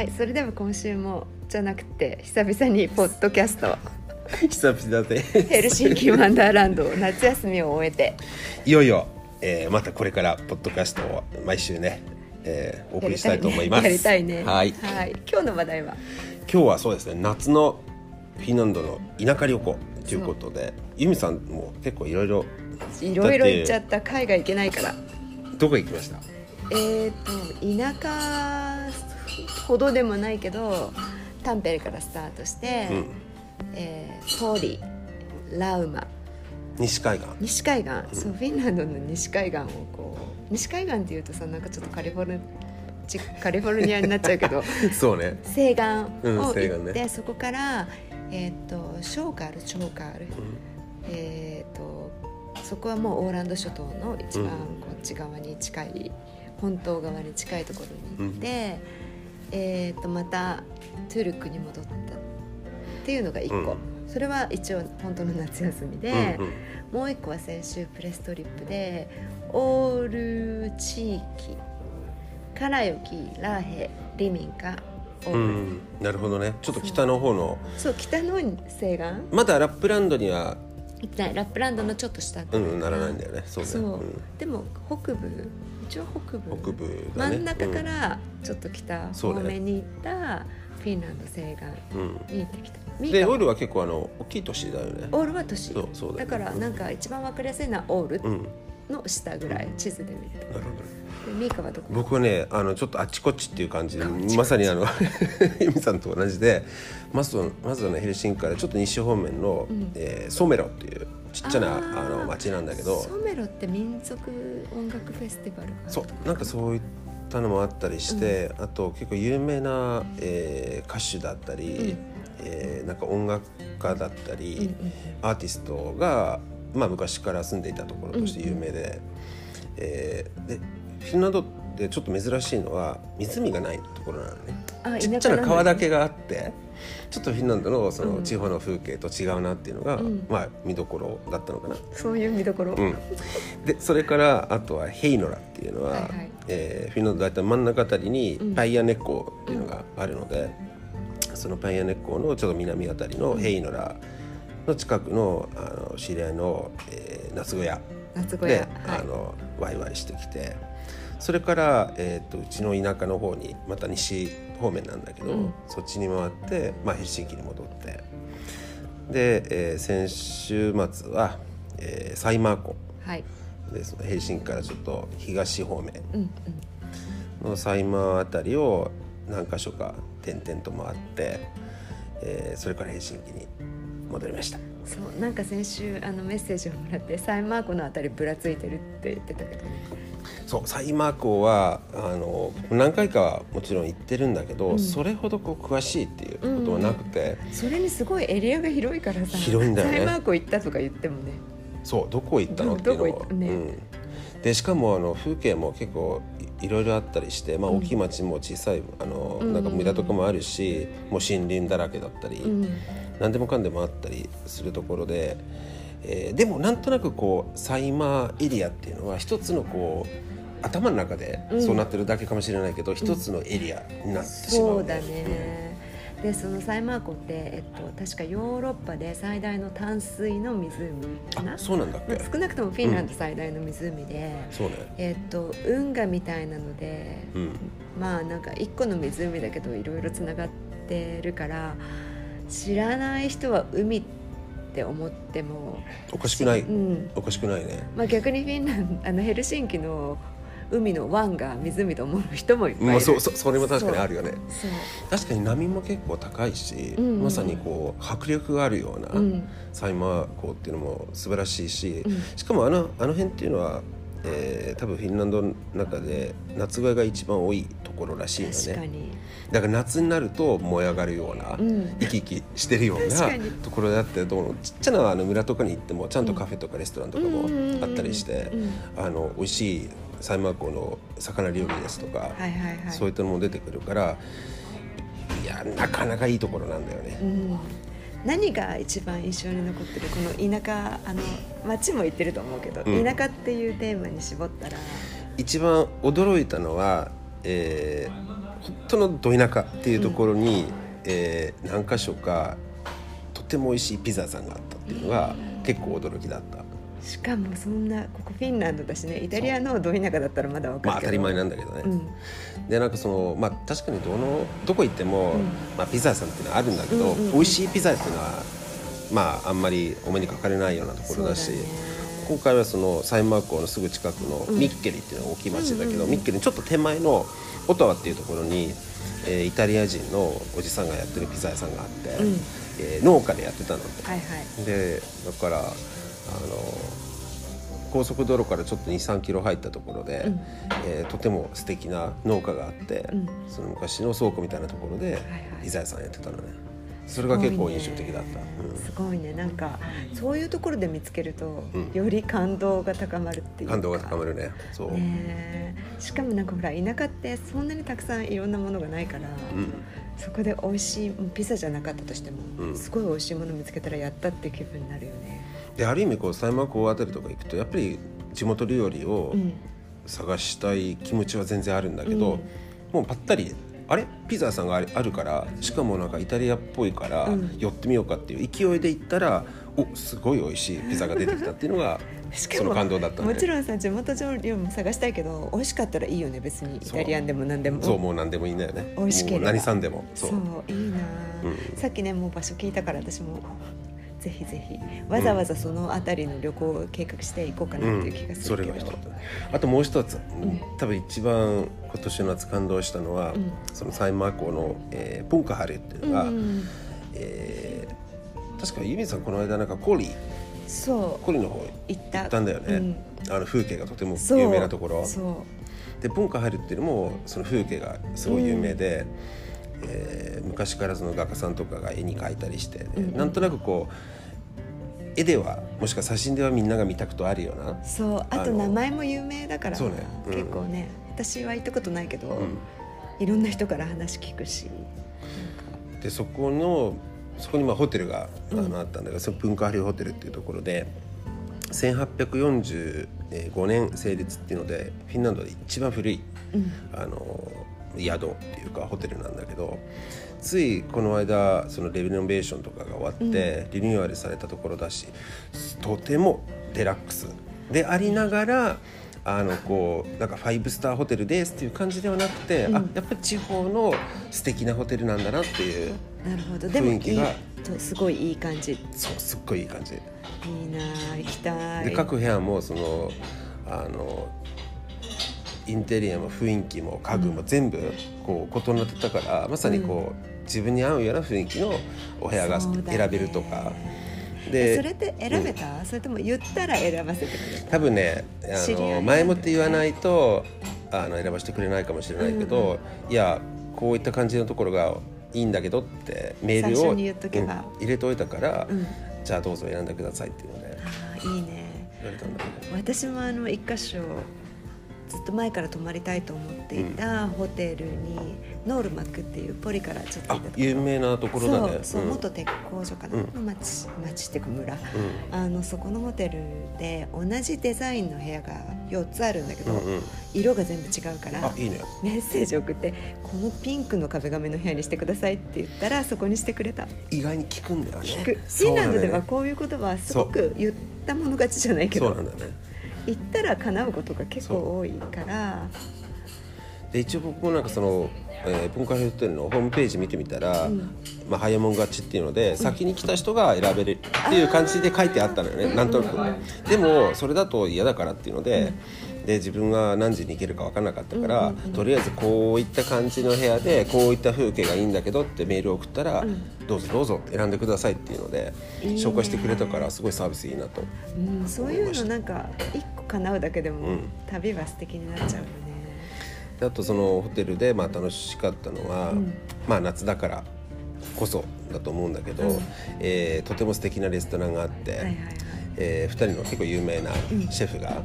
はいそれでは今週もじゃなくて久々にポッドキャスト。久々で。ヘルシンキワンダーランド夏休みを終えて。いよいよ、えーまたこれからポッドキャストを毎週ね、えーお送りしたいと思います。やりたいねはい。はい、今日の話題は？今日はそうですね夏のフィンランドの田舎旅行ということで由美さんも結構いろいろいろいろ行っちゃった海外行けないから。どこ行きました？えっ、と田舎ほどでもないけどタンペレからスタートして、うん。えーポーリラウマ。西海岸。西海岸、そうフィンランドの西海岸をこう西海岸っていうとさなんかちょっとカリフォルカリフォルニアになっちゃうけど そうね。西岸うんを行って、ね。そこから、えー、とショーカールチョーカール、えー、とそこはもうオーランド諸島の一番こっち側に近い、本島側に近いところに行って、えー、とまたトゥルクに戻ったっていうのが1個、うん。それは一応本当の夏休みで、うんうん。もう1個は先週プレストリップでオール地域カラヨキラーヘリミンカオーうル、んなるほどね。ちょっと北の方の。そう。北の西岸？まだラップランドには。行ってないラップランドのちょっと下。うんうんならないんだよね。そうねそう、ん。でも北部一応北部北部だね。真ん中からちょっと北方面に行ったフィンランド西岸うん。に行ってきた、ミカでオールは結構あの大きい都市だよね。オールは都市。そうそうだからなんか一番わかりやすいのはオールうんの下ぐらい、地図で見るなるほど。ミカはどこ？僕はねあのちょっとあっちこっちっていう感じでまさにあの 由美さんと同じでまずはまずはねヘルシンキからちょっと西方面の、ん。えーソメロっていうちっちゃなあの町なんだけど。ソメロって民族音楽フェスティバルそうなんかそういったのもあったりして、あと結構有名な、えー歌手だったり、うん。えーなんか音楽家だったり、うんうんアーティストが、まあ、昔から住んでいたところとして有名で,、えーでフィンランドってちょっと珍しいのは湖がないところなのね。あちっちゃな川だけけがあってちょっとフィンランドのそうん。の地方の風景と違うなっていうのが、うん。まあ見どころだったのかな。そういう見どころ、うん、でそれからあとはヘイノラっていうのは、はいはい。えーフィンランド大体真ん中あたりにうん。パイアネッコっていうのがあるので、そのパイアネッコのちょっと南あたりのヘイノラの近くのあの知り合いの、えー夏小屋で、夏小屋。はい。あのワイワイしてきてそれから、えー、とうちの田舎の方にまた西方面なんだけど、うん。そっちに回って、まあ、ヘルシンキに戻って。で、えー先週末は、えーサイマー湖。はい。でそのヘルシンキからちょっと東方面。のサイマーあたりを何か所か点々と回って、えーそれからヘルシンキに戻りました。そうなんか先週あのメッセージをもらってサイマーコのあたりぶらついてるって言ってたけどねそうサイマー湖はあの何回かはもちろん行ってるんだけど、うん。それほどこう詳しいっていうことはなくて、それにすごいエリアが広いからさ広いんだよね。サイマーコ行ったとか言ってもね。そうどこ行ったの？っていうのをね。うん、でしかもあの風景も結構いいろいろあったりして、まあ、大きい町も小さいあの、うんなんか村とかもあるし、もう森林だらけだったり、うん。何でもかんでもあったりするところで、えーでもなんとなくこうサイマーエリアっていうのは一つのこう頭の中でそうなってるだけかもしれないけど、一つのエリアになってしまう、そうだね、でそのサイマー湖って、えっと、確かヨーロッパで最大の淡水の湖かな？あそうなんだっけ、まあ少なくともフィンランド最大の湖で、そうね。えっと運河みたいなので、うん。まあなんか一個の湖だけどいろいろつながってるから知らない人は海って思っても。おかしくない、うん。おかしくないね。まあ、逆にフィンランドあのヘルシンキの海の湾が湖と思う人もいっぱいいる、まあ、そうそそれも確かにあるよね。確かに波も結構高いし、うんうん。まさにこう迫力があるような、うん。サイマー港っていうのも素晴らしいし、うん。しかもあのあの辺っていうのは、えー多分フィンランドの中で夏場が一番多いところらしいのね。だから夏になると燃え上がるような、うん。生き生きしてるようなところであってどうもちっちゃなあの村とかに行ってもちゃんとカフェとかレストランとかもあったりして、あの美味しいサイマー港の魚料理ですとか、そういったのも出てくるからいやなかなかいいところなんだよね。うん何が一番印象に残ってる？この田舎あの町も行ってると思うけど、うん。田舎っていうテーマに絞ったら。一番驚いたのはえー本当のど田舎っていうところに、えー何か所かとても美味しいピザ屋さんがあったっていうのが結構驚きだった。しかもそんなここフィンランドだしねイタリアのど田舎だったらまだわかるけど。まあ当たり前なんだけどね、うん。でなんかそのまあ確かにどのどこ行っても、うん。まあ、ピザ屋さんっていうのはあるんだけど、うんうんうん。美味しいピザっていうのはまああんまりお目にかかれないようなところだしね。今回はそのサインマークのすぐ近くのうん。ミッケリっていうのが大きい町だけど、ミッケリのちょっと手前のオタワっていうところに、えーイタリア人のおじさんがやってるピザ屋さんがあって、うん。えー農家でやってたのって。はいはい。でだからあの高速道路からちょっと23キロ入ったところで、うん。えーとても素敵な農家があって、うん。その昔の倉庫みたいなところではいピザ屋さんやってたのね。それが結構印象的だった、すごいね。なんかそういうところで見つけると、うん。より感動が高まるっていう感動が高まるね。そう、ねえ。しかもなんかほら田舎ってそんなにたくさんいろんなものがないから、うん。そこで美味しいピザじゃなかったとしても、うん。すごい美味しいもの見つけたらやったって気分になるよね。である意味こう狭山港あたりとか行くとやっぱり地元料理をうん。探したい気持ちは全然あるんだけど、うん。もうぱったりあれ？ピザ屋さんがあるからしかもなんかイタリアっぽいからうん。寄ってみようかっていう勢いで行ったらおすごい美味しいピザが出てきたっていうのが しかそのも感動だったねもちろんさ地元料理も探したいけど美味しかったらいいよね別に。イタリアンでも何でも。そうもう何でもいいんだよね。美味しければ。何さんでも。そういいな、うん。さっきねもう場所聞いたから私もぜひぜひわざわざその辺りの旅行を計画して行こうかなっていう気がすそるけど、れが一つあともう一つ、ん多分一番今年の夏感動したのは、うん。そのサイマー港の、えー、ポンカハレっていうのが、うんえー確かユミさんこの間なんかコリそう。コリの方行った。行った。んだよね、うん。あの風景がとてもそう。有名なところ。そでポンカハレっていうのもその風景がすごい有名で、えー昔からその画家さんとかが絵に描いたりして、うんうん。なんとなくこう絵ではもしくは写真ではみんなが見たことあるようなうそうあと名前も有名だからそうね。うん。結構ね私は行ったことないけど、うん。いろんな人から話聞くしでそこのそこにまあホテルがあうん。のあったんだけど、その文化ハリホテルっていうところで1845年成立っていうのでフィンランドで一番古いうん。あの宿っていうかホテルなんだけどついこの間そのレノベーションとかが終わって、リニューアルされたところだしとてもデラックス。でありながらあのこうなんかファイブスターホテルですっていう感じではなくて、うん。あやっぱり地方の素敵なホテルなんだなっていう雰囲気が。とすごいいい感じ。いいそうすっごいいい感じ。なあ行きたい。で各部屋もそのあのインテリアも雰囲気も家具も全部こう異なってたから、まさにこう、自分に合うような雰囲気のお部屋が選べるとか、えそれでって選べた、それとも言ったら選ばせてくれた？多分ねあの前もって言わないとあの選ばせてくれないかもしれないけど、いやこういった感じのところがいいんだけどってメールを最初に言っとけば。うん入れておいたから、うん。じゃあどうぞ選んでくださいっていうので。あーいいね。言われたんだけど。私もあの一箇所ずっと前から泊まりたいと思っていたホテルに、ノールマックっていうポリからちょっとあ行ったと有名なところだね。そうそう、ん。元鉄工所かな、うん。の町町っていうか村、うあのそこのホテルで同じデザインの部屋が4つあるんだけど、色が全部違うからあいいね。メッセージ送ってこのピンクの壁紙の部屋にしてくださいって言ったらそこにしてくれた。意外に聞くんだよね。聞く。フィンランドではこういうことはすごく言ったもの勝ちじゃないけど。そうなんだよね言ったら叶うことが結構多いから。で一応僕もなんかその、えー文化ホテルのホームページ見てみたら、うん。まあ、早もん勝ちっていうので、先に来た人が選べるっていう感じで書いてあったのよねなんとなく。でもそれだと嫌だからっていうので,、で自分が何時に行けるか分からなかったから、とりあえずこういった感じの部屋でこういった風景がいいんだけどってメールを送ったら、どうぞどうぞ選んでくださいっていうので紹介してくれたからすごいサービスいいなと。うん、そういうのなんか一個叶うだけでも、うん。旅は素敵になっちゃうよね。であとそのホテルでまあ楽しかったのは、うん。まあ夏だからこそだと思うんだけど、うん。えーとても素敵なレストランがあって、はいはいはい。え2人の結構有名なシェフが、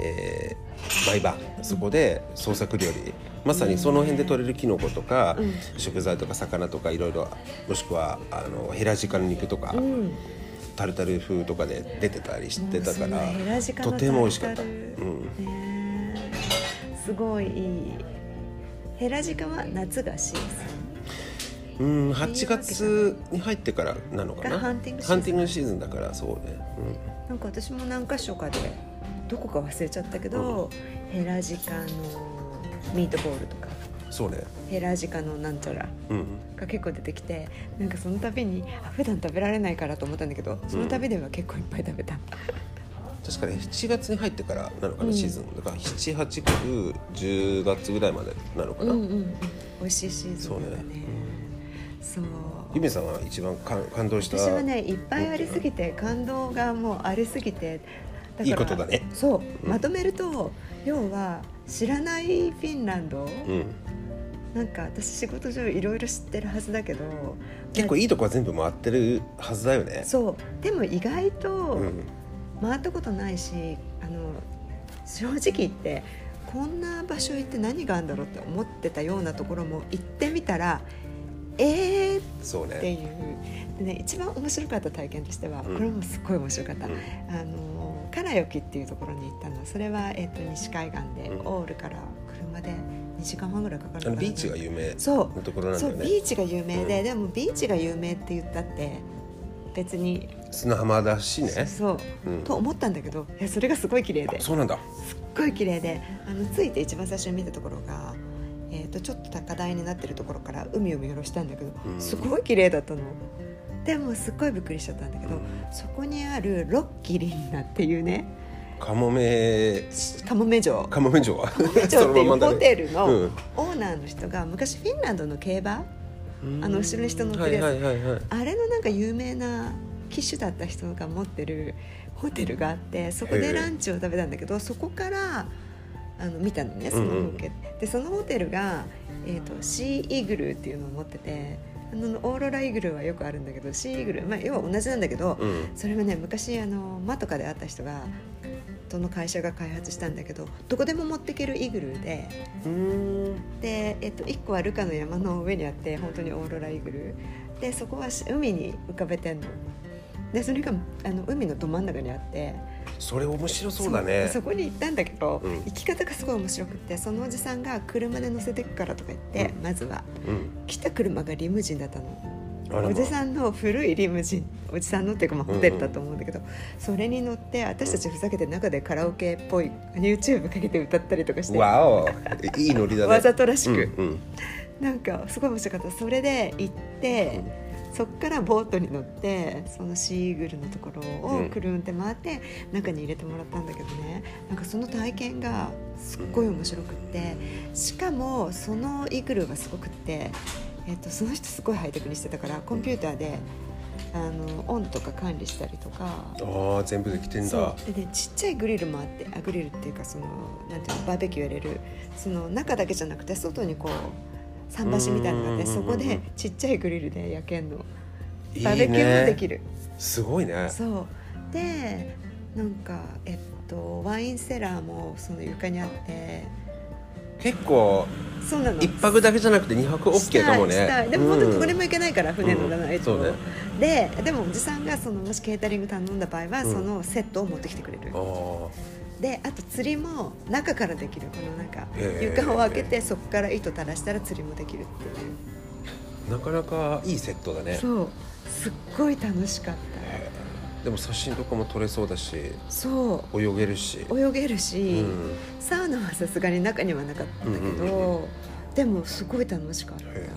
えー毎晩そこで創作料理まさにその辺で取れるキノコとか、うん。食材とか魚とかいろいろもしくはあのヘラジカの肉とか、うん。タルタル風とかで出てたりしてたからとても美味しかった。うん。すごいいい。ヘラジカは夏がシーズうん8月に入ってからなのかな？がハンティングシーズン。だからそうね、ンなんか私も何箇所かでどこか忘れちゃったけど、ヘラジカのミートボールとか。うん、そうね。ヘラジカのなんちゃら。うんが結構出てきてなんかその度にあ普段食べられないからと思ったんだけどその度では結構いっぱい食べた、確かに7月に入ってからなのかな、うん。シーズン。だから78910月ぐらいまでなのかな、うんうんうん。美味しいシーズそうね。ンだねそう。ゆめさんが一番感感動した。私はねいっぱいありすぎて感動がもうありすぎていいことだね。そう、うん。まとめると要は知らないフィンランド、うん、なんか私仕事上いろいろ知ってるはずだけど結構いいとこは全部回ってるはずだよね。そうでも意外とうん。回ったことないし、あの正直言ってこんな場所行って何があるんだろうって思ってたようなところも行ってみたらえーそうってねいう。でね一番面白かった体験としては、うん。これもすっごい面白かった、うん。あのカラヨキっていうところに行ったの。それは、えっと西海岸で、うん。オールから車で2時間半ぐらいかかるビーチが有名そう。なところなんだそうよねビーチが有名で、うん。でもビーチが有名って言ったって別に、砂浜だしね。そう、う。ん。と思ったんだけどいやそれがすごい綺麗で。すそうなんだ。っごい綺麗で。あの着いて一番最初に見たところが、えー、とちょっと高台になってるところから海を見下ろしたんだけど、うん。すごい綺麗だったのでもすっごいびっくりしちゃったんだけど、うん。そこにあるロッキリンナっていうねカモメカモメ城。カモメ城。はカモメ城っていうホテルのうん。オーナーの人が昔フィンランドの競馬あの後ろに人乗ってるやつ。はいはいはいはい。あれのなんか有名な騎手だった人が持ってるホテルがあってそこでランチを食べたんだけどそこからあの見たのねその風景、で。そのホテルが、えー、とシーイグルーっていうのを持っててあのオーロライグルーはよくあるんだけどシーイグルー、まあ、要は同じなんだけど、うん。それはね昔あのマとかで会った人がその会社が開発したんだけどどこでも持っていけるイグルーでうん。で、えっと、1個はルカの山の上にあって本当にオーロライグル。ーでそこはし海に浮かべてんの。でそれがあの海のど真ん中にあってそれ面白そうだね。そこに行ったんだけど、うん。行き方がすごい面白くってそのおじさんが車で乗せてくからとか言って、うん。まずはうん。来た車がリムジンだったの。おじさんの古いリムジンおじさんのっていうかまあホテルだと思うんだけど、それに乗って私たちふざけて中でカラオケっぽい YouTube かけて歌ったりとかして。わお。いいノリだね。わざとらしく、うんうん。なんかすごい面白かった。それで行って、そっからボートに乗ってそのシーグルのところをうん。くるんって回って中に入れてもらったんだけどね。なんかその体験がすっごい面白くってしかもそのイーグルがすごくって、えっとその人すごいハイテクにしてたからコンピューターであの温度とか管理したりとか。ああ全部できてんだ。でねちっちゃいグリルもあってあグリルっていうかそのなんていうのバーベキューやれるその中だけじゃなくて外にこう桟橋みたいなのがあってそうんうんうんうん。こでちっちゃいグリルで焼けんの。バーベキューもできねる。すごいね。そう。でなんかえっとワインセラーもその床にあって。結構そうなの。一泊だけじゃなくて二泊 OK かもね。でも本当にどこでもも行けないから、船乗らないと、うんね。ででもおじさんがそのもしケータリング頼んだ場合は、うん。そのセットを持ってきてくれる。あであと釣りも中からできる。このなんか床を開けてそこから糸垂らしたら釣りもできるっていう。あなかなかいいセットだね。そう。すっごい楽しかった。でも写真とかも撮れそうだしそ泳げるし。う泳げるし、うん。サウナはさすがに中にはなかったんだけど、うんうんうんでもすごい楽しかった。へ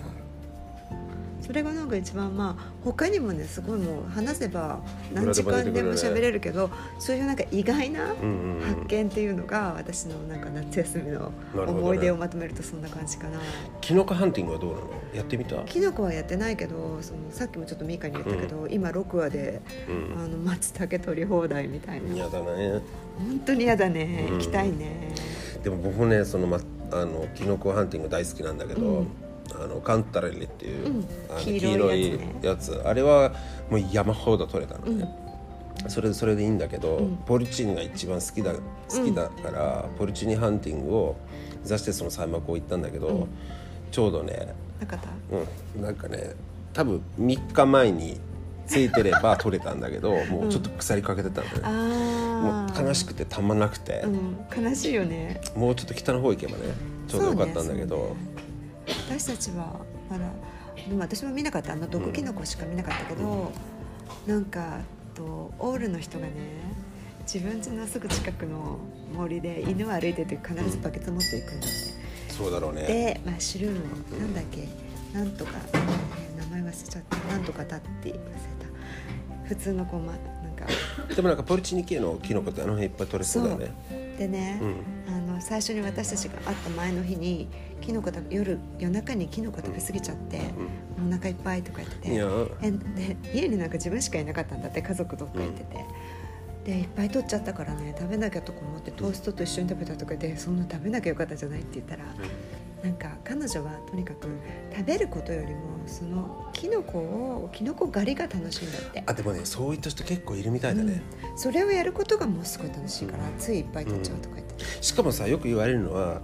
それがなんか一番まあ他にもねすごいもう話せば何時間でも喋れるけどそういうなんか意外なうんうんうん発見っていうのが私のなんか夏休みの思い出をまとめるとそんな感じかな。キノコハンティングはどうなの？やってみた？キノコはやってないけどそのさっきもちょっとミカに言ったけど、今6話でうあの松茸取り放題みたいな。嫌だね。本当に嫌だね。うん。行きたいね、でも僕もねその、ま、あのキノコハンティング大好きなんだけど、うんあのカンタレリっていう、うん。あの黄色いやつね。あれはもう山ほど取れたのうん。ね、それそれでいいんだけど、うん。ポルチーニが一番好きだ好きだから、ポルチーニハンティングを目指してその山脈を行ったんだけど、うん。ちょうどね、なかった？うん、なんかね多分3日前についてれば取れたんだけどもうちょっと腐りかけてたんだよね、もう悲しくてたまんなくて、うん。悲しいよね。もうちょっと北の方行けばねちょうどよかったんだけど、ね私たちはまだでも私も見なかったあの毒キノコしか見なかったけど、なんかとオールの人がね自分家のすぐ近くの森で犬を歩いてて必ずバケツ持っていくんだって、そうだろうね。でマッシュルームをなんだっけなんとか、えー名前忘れちゃった。なんとかたって忘れた。普通のこう、ま、なんか。でもなんかポルチーニ系のキノコってあの辺いっぱい取れそうだよねでね、あの最初に私たちが会った前の日にキノコ食べ夜夜中にキノコ食べ過ぎちゃって、もうお腹いっぱいとか言っててえで家になんか自分しかいなかったんだって家族どっか行ってて、でいっぱい取っちゃったからね食べなきゃとか思ってトーストと一緒に食べたとかでそんな食べなきゃよかったんじゃないって言ったら、なんか彼女はとにかく食べることよりもそのキノコをキノコ狩りが楽しいんだって。あでもねそういった人結構いるみたいだね、うん。それをやることがもうすごい楽しいから、ついいっぱい取っちゃうとか言って、しかもさよく言われるのは、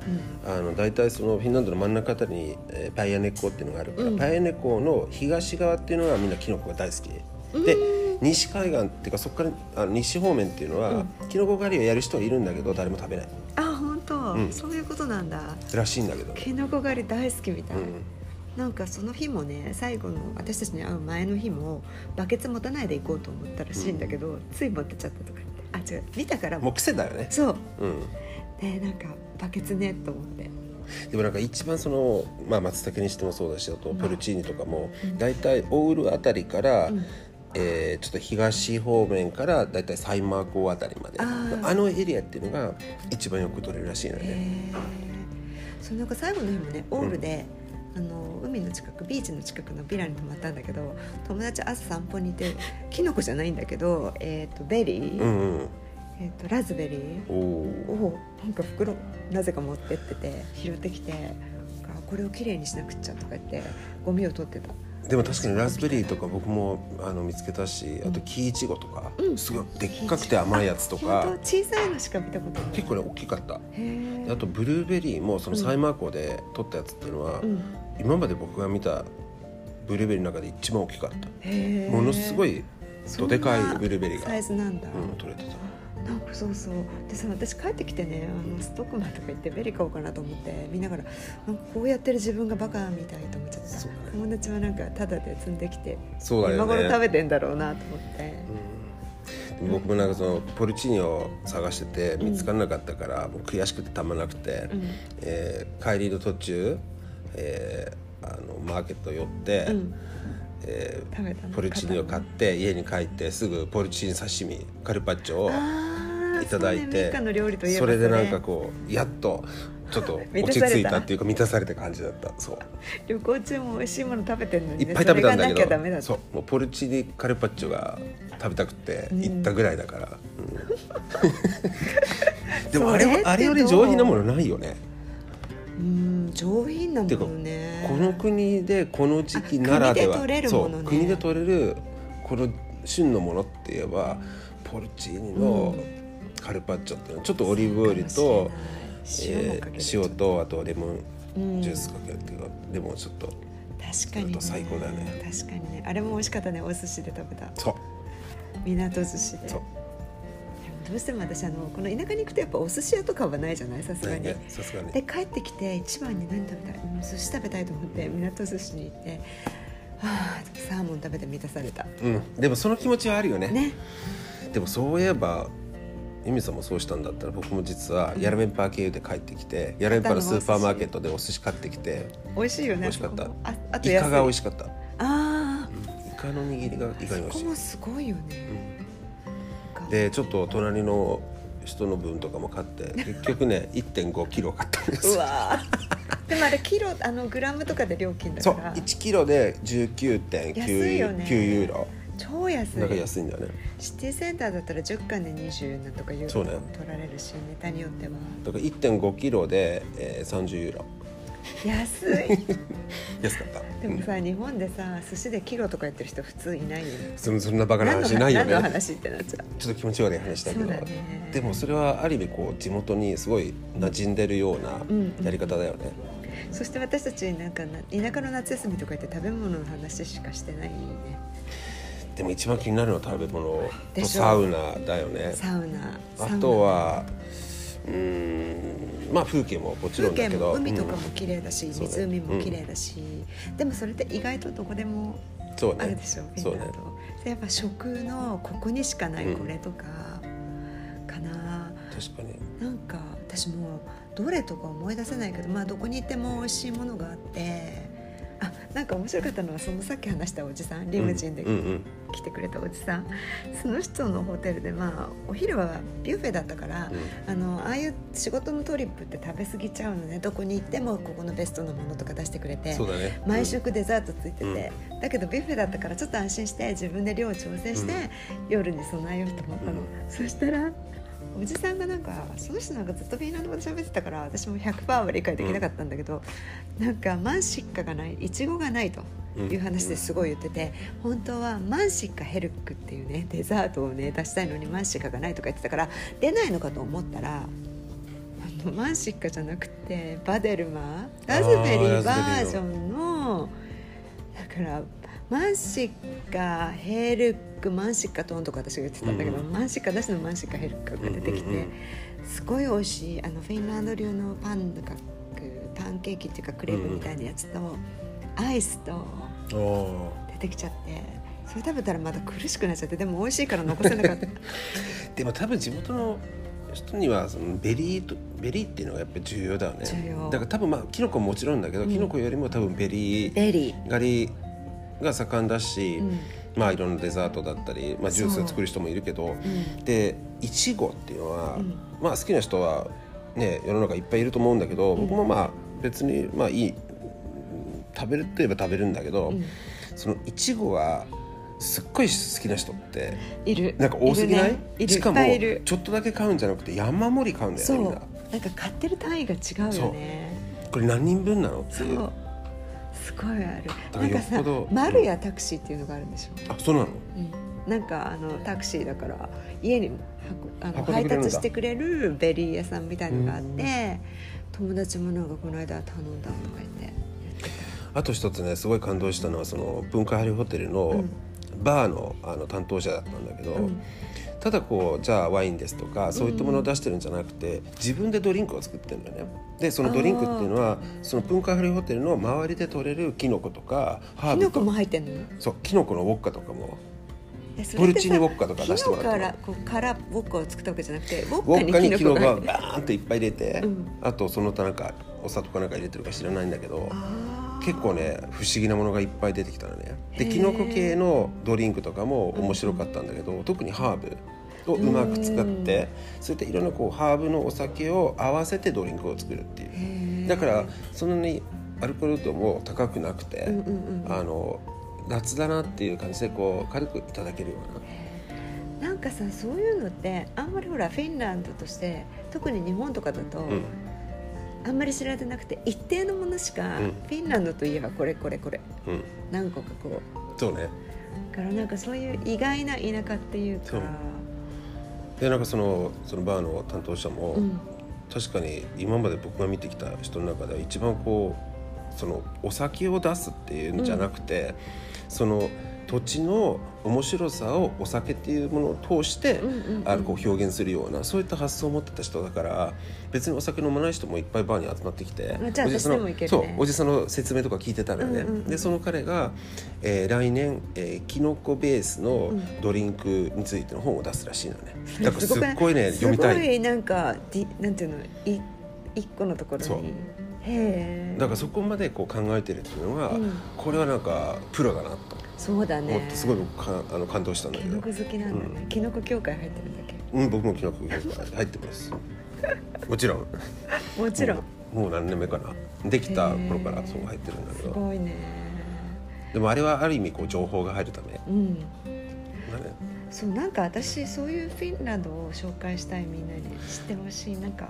あの大体そのフィンランドの真ん中あたりに、えーパイアネコっていうのがあるから、うん。パイアネコの東側っていうのはみんなキノコが大好き。で、西海岸っていうかそこからあの西方面っていうのは、キノコ狩りをやる人はいるんだけど誰も食べない。あ本当、うん。そういうことなんだ。らしいんだけど、キノコ狩り大好きみたい、うん、なんかその日もね最後の私たちに会う前の日もバケツ持たないで行こうと思ったらしいんだけど、つい持ってっちゃったとか言って。あ違う。見たからも。う癖だよね。そう。うん。でなんかバケツねと思って。でもなんか一番その、まあ、松茸にしてもそうだしあとうんポルチーニとかもうん。大体オールあたりから、うんえーちょっと東方面から大体サイマー湖あたりまで。あのエリアっていうのが一番よく取れるらしいのよね。そうなんか最後の日もねオールで、あの海の近くビーチの近くのビラに泊まったんだけど友達朝散歩にいてキノコじゃないんだけど、えー、とベリー、うんうん、えー、とラズベリーをなんか袋なぜか持ってってて拾ってきてあこれをきれいにしなくっちゃとか言ってゴミを取ってたでも確かにラズベリーとか僕もあの見つけたしあと木いちごとか、うん。すごいでっかくて甘いやつと本か当小さいのしか見たことない。結構ね大きかった。あとブルーベリーもそのサイマー湖で取ったやつっていうのは、うん。今まで僕が見たブルーベリーの中で一番大きかった。ものすごいどでかいブルーベリーがサイズなんだ、うん、取れてた。なんかそうそう。でさ私帰ってきてねあのストックマンとか行ってベリー買おうかなと思って見ながらなんかこうやってる自分がバカみたいと思っちゃった、友達はなんかタダで積んできてね。今頃食べてんだろうなと思って、うん、僕もなんかそのポルチーニを探してて見つからなかったから、もう悔しくてたまらなくて、うん。えー帰りの途中、えーあのマーケット寄って、うん。えポルチーニを買って家に帰ってすぐポルチーニ刺身カルパッチョをいただいてそれ。でなんかうこうやっとちょっと 落ち着いたっていうか満たされた感じだった。そう。旅行中も美味しいもの食べてるのに、ね、いっぱい食べたんだけどそう。もうポルチーニカルパッチョが食べたくてうん行ったぐらいだから、うん。でもあれあれより上品なものないよね。うん上品なものね。この国でこの時期ならではあ国で取れるものね。そう国で取れるこの旬のものって言えばポルチーニのカルパッチョっていうのはちょっとオリーブオイルと、えー塩と。あと。レモうんンジュースかけるっていうか、レモンちょっと確かに、ね、最高だよね。確かにね。あれも美味しかったね。お寿司で食べた。そう。港寿司で。そう。どうしても私あのこの田舎に行くとやっぱお寿司屋とかはないじゃない？さすがに、さすがに。で帰ってきて一番に何食べたい、うん、寿司食べたいと思って港寿司に行ってはあサーモン食べて満たされた。うん。でもその気持ちはあるよね。ね。でもそういえばユミさんもそうしたんだったら僕も実はヤラメンパー経由で帰ってきて、ヤラメンパーのスーパーマーケットでお寿司買ってきて美味しいよね。美味しかった。ああとイカが美味しかった、ああイカの握りが意外に美味しい。ここもすごいよね、でちょっと隣の人の分とかも買って 結局ね1.5キロ買ったんですうわー。でもあれキロあのグラムとかで料金だそう。から1キロで安いよ19.9ね9ユーロ超安い。なんか安いんだよね。シティセンターだったら10巻で20なんとかユーそうね。ロ取られるし、ネタによってはだから1.5キロで、えー、30ユーロ。安い。安かった。でもさ、日本でさ寿司でキロとかやってる人普通いないよね。そんそんなバカな話ないよ何のね話ってなっちゃう。ちょっと気持ち悪い話だけど。ね。でもそれはある意味こう地元にすごい馴染んでるようなうん。やり方だよね、そして私たちなんかな田舎の夏休みとか言って食べ物の話しかしてないねでも一番気になるのは食べ物。とサウナだよね。サウナ。あとはううんまあ風景ももちろ風景んだけど。も海とかも綺麗だし、そうね湖も綺麗だし、でもそれって意外とどこでもあるでしょ、フィそうね。ンランド、でやっぱ食のここにしかないこれとか、かな。確かに。なんか私もどれとか思い出せないけどまあどこに行っても美味しいものがあってあなんか面白かったのはそのさっき話したおじさんリムジンでうんうん。来てくれたおじさん、その人のホテルでまあお昼はビュッフェだったから、あのああいう仕事のトリップって食べ過ぎちゃうのね。どこに行ってもここのベストのものとか出してくれてね。毎食デザートついてて、だけどビュッフェだったからちょっと安心して自分で量調整して、うん。夜に備えようと思ったの、うん。そしたらおじさんがなんかその人なんかずっとフィンランド語で喋ってたから私も100%は理解できなかったんだけど、なんかマンシッカがないいちごがないと。いう話ですごい言ってて本当はマンシッカヘルクっていうねデザートをね出したいのにマンシッカがないとか言ってたから出ないのかと思ったらあのマンシッカじゃなくてバデルマラズベリーバージョンのだから fi: mansikkaherkku mansikaton とか私が言ってたんだけど、うん。 mansikka なしの mansikkaherkku が出てきて、うんうんうんすごい美味しいあのフィンランド流のパンとかパンケーキっていうかクレープみたいなやつと、アイスと出てきちゃってそれ食べたらまた苦しくなっちゃってでも美味しいから残せなかった。でも多分地元の人にはそのベリーとベリーっていうのがやっぱり重要だよね。重要。だから多分まあキノコももちろんだけど、うん。キノコよりも多分ベリーベリ狩りが盛んだし、ー、うん。まあいろんなデザートだったり、まあ、ジュースを作る人もいるけどうん。でいちごっていうのは、うん。まあ好きな人はね世の中いっぱいいると思うんだけど、うん。僕もまあ別にまあいいうん食べるといえば食べるんだけど、うん。そのいちごがすっごい好きな人っている。なんか多すぎない？るね。しかもちょっとだけ買うんじゃなくて山盛り買うんだよねみんななんか買ってる単位が違うよね。これ何人分なのってそいう。うすごいある。なんかさ marjataksi っていうのがあるんでしょ、あそうなの？うん、なんかあのタクシーだから家に運あの配達してくれるベリー屋さんみたいのがあって友達もなんかこの間頼んだとか言ってやってあと一つねすごい感動したのはそのプンカハリュホテルのうん。バーのあの担当者だったんだけど、た、うんただこうじゃあワインですとかそういったものを出してるんじゃなくて自分でドリンクを作ってるんだよね。でそのドリンクっていうのはその文化ハリホテルの周りで採れるキノコとかハーブとキノコも入ってんの？よそうキノコのウォッカとかも。ポルチーニウォッッカとか出してもらったのからこうからウォッカを作ったわけじゃなくてウォッカにキキノコがバーンといっぱい入れて、うん。あとその他なんかお砂糖かなんか入れてるか知らないんだけど結構ね不思議なものがいっぱい出てきたのね。でキノコ系のドリンクとかも面白かったんだけど、特にハーブをうまく使ってそういったいろんなこうハーブのお酒を合わせてドリンクを作るっていう。だからそんなにアルコール度も高くなくて、うんうんうんあの夏だなっていう感じでこう軽くいただけるような。なんかさそういうのってあんまりほらフィンランドとして特に日本とかだと、うん。あんまり知られてなくて一定のものしか、うん。フィンランドといえばこれこれこれ。うん。何個かこそうね。うだからなんかそういう意外な田舎っていうかでなんかそのそのバーの担当者も、うん。確かに今まで僕が見てきた人の中では一番こうそのお酒を出すっていうんじゃなくて、その土地の面白さをお酒っていうものを通して、うんうんうん。あのこう表現するようなそういった発想を持ってた人だから別にお酒飲まない人もいっぱいバーに集まってきてあじゃあおじさんのそうおじさんの説明とか聞いてたのよね、うんうんうん。でその彼が、えー来年、えーキノコベースのうんドリンクについての本を出すらしいのね、そ れだからすっくごいね読みたい。すごいなんかなんていうのい一個のところに。だからそこまでこう考えてるっていうのが、うん。これはなんかプロだなとそうだね。思ってすごい僕かあの感動したんだけど。キノコ好きなんだね、うん。キノコ協会入ってるんだっけ？うん僕もキノコ業界入ってます。もちろん。もちろん、もう何年目かな。できた頃からそう入ってるんだけすどごいね。でもあれはある意味こう情報が入るため。うん。そうなんか私そういうフィンランドを紹介したいみんなに知ってほしい。なんか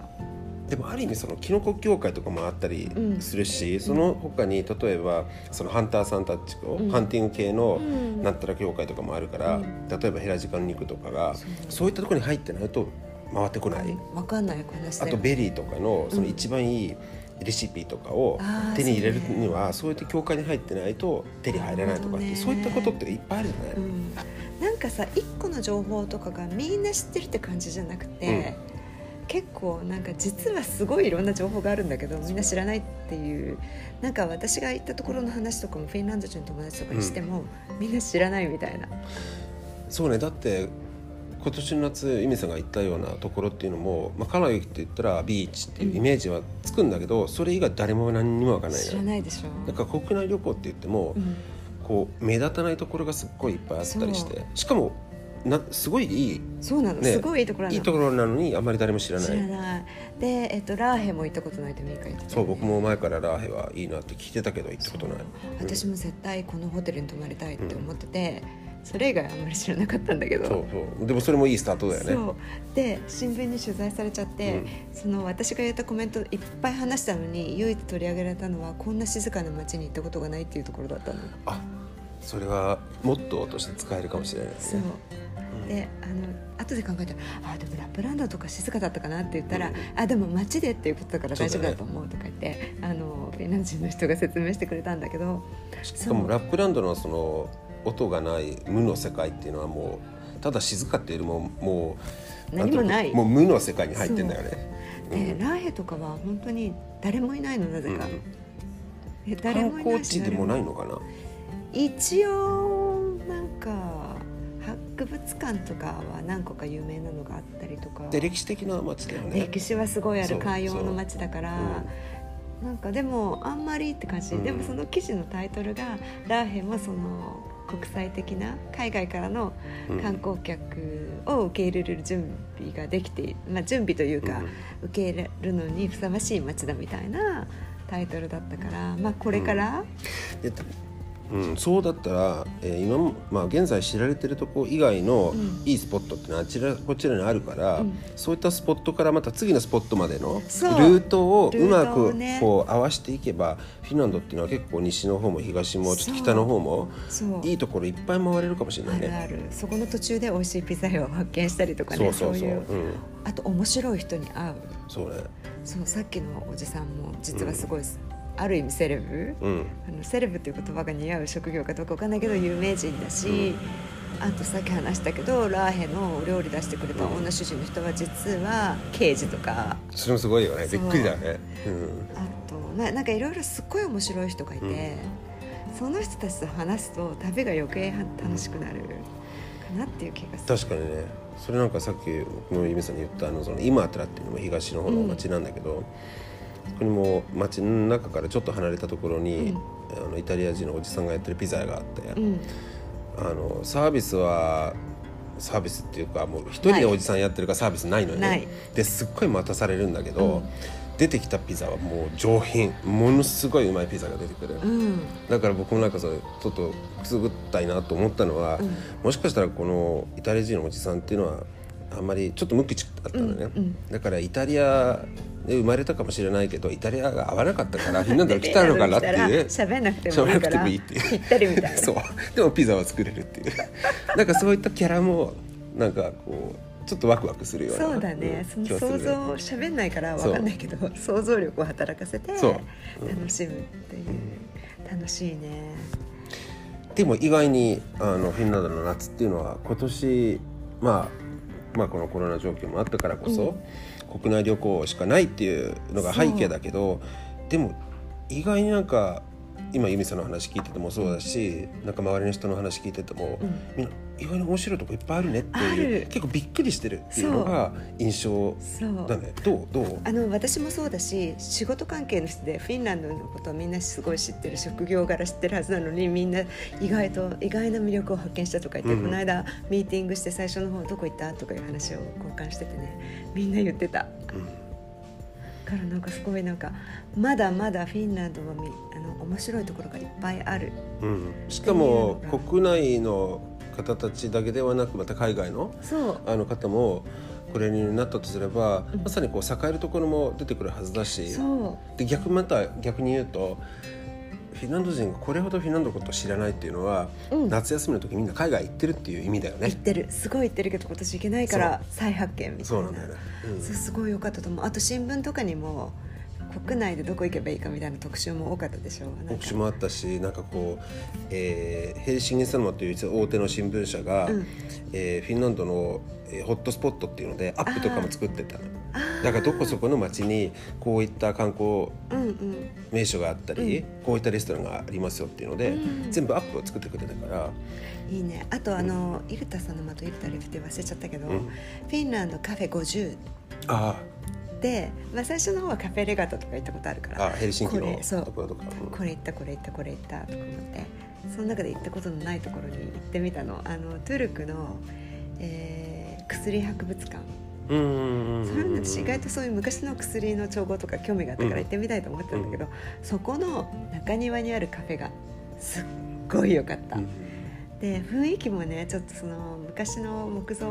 でもある意味そのキノコ協会とかもあったりうん。するし、その他に例えばそのハンターさんたちを、うん。ハンティング系のうん。なんたら協会とかもあるから、うん。例えばヘラジカの肉とかがそういったところに入ってないと回ってこない、わかんないあとベリーとかのそのうん一番いいレシピとかを手に入れるにはそういった教会に入ってないと手に入らないとかってそういったことっていっぱいあるじゃない、うん、なんかさ一個の情報とかがみんな知ってるって感じじゃなくて、結構なんか実はすごいいろんな情報があるんだけどみんな知らないっていう。なんか私が行ったところの話とかもフィンランド人の友達とかにしても、みんな知らないみたいな。そうね。だって今年の夏由美さんが行ったようなところっていうのも、まあ、カナダって言ったらビーチっていうイメージはつくんだけど、それ以外誰も何にも分からない知らないでしょ。なんか国内旅行って言っても、うん。こう目立たないところがすっごいいっぱいあったりして。しかもなすごいいい。そうなの、ね。すごいいいところなの。いいところなのにあまり誰も知らない。知らない。で、えっと、ラーヘも行ったことないってミカ言ってたそう僕も前からラーヘはいいなって聞いてたけど行ったことない。私も絶対このホテルに泊まりたいって思ってて、それ以外あんまり知らなかったんだけど。そうそう。でもそれもいいスタートだよね。そう。で新聞に取材されちゃって、うん。その私が言ったコメントいっぱい話したのに唯一取り上げられたのはこんな静かな街に行ったことがないっていうところだったの。あそれはモットーとして使えるかもしれないですねであの後で考えたら「あでもラップランドとか静かだったかな」って言ったら「うん。あでも街でっていうことだから大丈夫だと思う」とか言って、あのフィンランド人の人が説明してくれたんだけどしかもラップランドのその音がない無の世界っていうのはもうただ静かっていうよりももう何もない。もう無の世界に入ってんだよね。で、ラーヘとかは本当に誰もいないのなぜか、え誰観もいな光いし地でもないのかな。一応なんか博物館とかは何個か有名なのがあったりとか。で歴史的な街だよね。歴史はすごいある海洋の街だから、なんかでもあんまりって感じ、うん。でもその記事のタイトルがラーヘもその国際的な海外からのうん。観光客を受け入れる準備ができて、まあ、準備というか、受け入れるのにふさわしい街だみたいなタイトルだったから、まあ、これから、でうん、そうだったら、えー今も、まあ、現在知られてるとこ以外のうん。いいスポットってのはあちらこちらにあるから、うん。そういったスポットからまた次のスポットまでのルートをうまくこう合わせていけばフィンランドっていうのは結構西の方も東もちょっと北の方もいいところいっぱい回れるかもしれないね。あるそこの途中で美味しいピザ屋を発見したりとかねそういう。うん、あと面白い人に会う。そうね、そうさっきのおじさんも実はすごい、ある意味セレブ、うん、あのセレブっていう言葉が似合う職業かどうかわかんないけど有名人だし、あとさっき話したけどラーヘのお料理出してくれた女主人の人は実は刑事とか。それもすごいよね。びっくりだよね。うん。あとななんかいろいろすっごい面白い人がいて、うん。その人たちと話すと旅が余計楽しくなるかなっていう気がする。確かにね。それなんかさっき僕のゆみさんに言ったあのそのイマートラっていうのも東の方の町なんだけど、そこにも町の中からちょっと離れたところに、あのイタリア人のおじさんがやってるピザ屋があって、うん。あのサービスはサービスっていうかもう一人でおじさんやってるからサービスないのよね、ですっごい待たされるんだけど、うん。出てきたピザはもう上品。ものすごいうまいピザが出てくる、うん。だから僕もなんかそうちょっとくすぐったいなと思ったのは、うん。もしかしたらこのイタリア人のおじさんっていうのはあんまりちょっと無口だったのね、うん。うん。だからイタリアで生まれたかもしれないけどイタリアが合わなかったからフィンランドに来たのかなっていう。喋んなくてもいいから喋んなくてもいいっていう。ぴったりみたいなそう。でもピザは作れるっていう。なんかそういったキャラもなんかこうちょっっとワクワクするようなそうだね、うんその想像喋んないからそうわかんないけど想像力を働かせて楽しむっていう、楽しいね。でも意外にあのフィンランドの夏っていうのは今年、まあ、まあこのコロナ状況もあったからこそ、国内旅行しかないっていうのが背景だけどでも意外になんか今由美さんの話聞いててもそうだし、なんか周りの人の話聞いてても、うん。みんな意外に面白いとこいっぱいあるねってあいうる。結構びっくりしてるっていうのが印象そう。だねどう？どう？あの私もそうだし仕事関係の人でフィンランドのことをみんなすごい知ってる職業柄知ってるはずなのにみんな意外と意外な魅力を発見したとか言って、うん。この間ミーティングして最初の方どこ行った？とかいう話を交換しててねみんな言ってた。だからなんかすごいなんかまだまだフィンランドはみあの面白いところがいっぱいある。うん、しかも国内の方たちだけではなくまた海外のあの方もこれになったとすれば、うん。まさにこう栄えるところも出てくるはずだしで逆また逆に言うとフィンランド人がこれほどフィンランドのことを知らないっていうのは、うん。夏休みの時みんな海外行ってるっていう意味だよね。言ってる。すごい言ってるけど今年行けないから再発見みたいな。そうなんだよね。うん。そうすごい良かったと思う。あと新聞とかにも国内でどこ行けばいいかみたいな特集も多かったでしょなんか。特集もあったしなんかこう、えーヘルシンゲサマという大手の新聞社が、うん。えーフィンランドの、えーホットスポットっていうのでアップとかも作ってた。のだからどこそこの町にこういった観光うんうん。名所があったり、こういったレストランがありますよっていうので、うん。全部アップを作ってくれたから、いいね。あとあの、イルタさんのまとイルタレフって忘れちゃったけど、うん。フィンランドカフェ50あで、まあ、最初の方はカフェレガタとか行ったことあるからヘルシンキのところとか、うん。これ行ったこれ行ったこれ行ったとか思ってその中で行ったことのないところに行ってみたの。あのトゥルクの、えー薬博物館。うんうんうんうんそれは私意外とそういう昔の薬の調合とか興味があったから行ってみたいと思ってたんだけど、そこの中庭にあるカフェがすっごい良かった、うんで雰囲気もねちょっとその昔の木造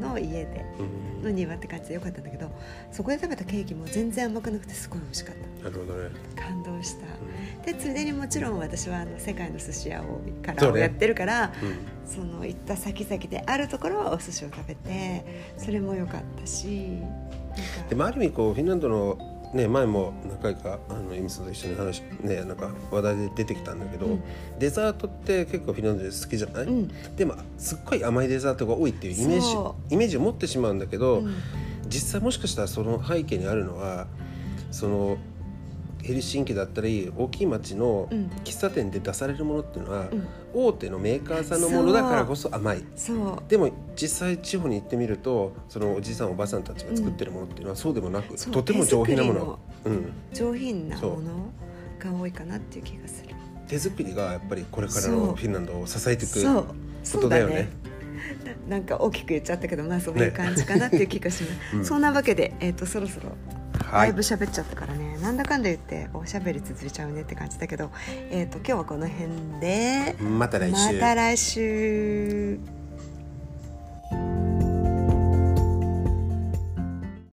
の家でうん。の庭って感じで良かったんだけどそこで食べたケーキも全然甘くなくてすごい美味しかった。なるほどね、感動した、うん。でついでにもちろん私はあの世界の寿司屋をからをやってるからうん。そ,、の行った先々であるところはお寿司を食べてそれも良かったしでもある意味こうフィンランドのね前も何回かあのイミスと一緒に話ねなんか話題で出てきたんだけど、うん。デザートって結構フィンランドで好きじゃない、うん。でもすっごい甘いデザートが多いっていうイメージそイメージを持ってしまうんだけど、うん。実際もしかしたらその背景にあるのはそのヘルシンキだったり大きい町のうん。喫茶店で出されるものっていうのは、うん。大手のメーカーさんのものだからこそ甘い。そう。でも実際地方に行ってみるとそのおじさんおばさんたちが作ってるものっていうのはそうでもなく、とても上品なもの。手うん、上品なものが多いかなっていう気がする。手作りがやっぱりこれからのフィンランドを支えていくそう。ことだよね。ななんか大きく言っちゃったけどまあそういう感じかなっていう気がします、うん。そんなわけで、えー、とそろそろはいだいぶ喋っちゃったからね、なんだかんだ言っておしゃべり続いちゃうねって感じだけど、えー、と今日はこの辺で。また来週。また来週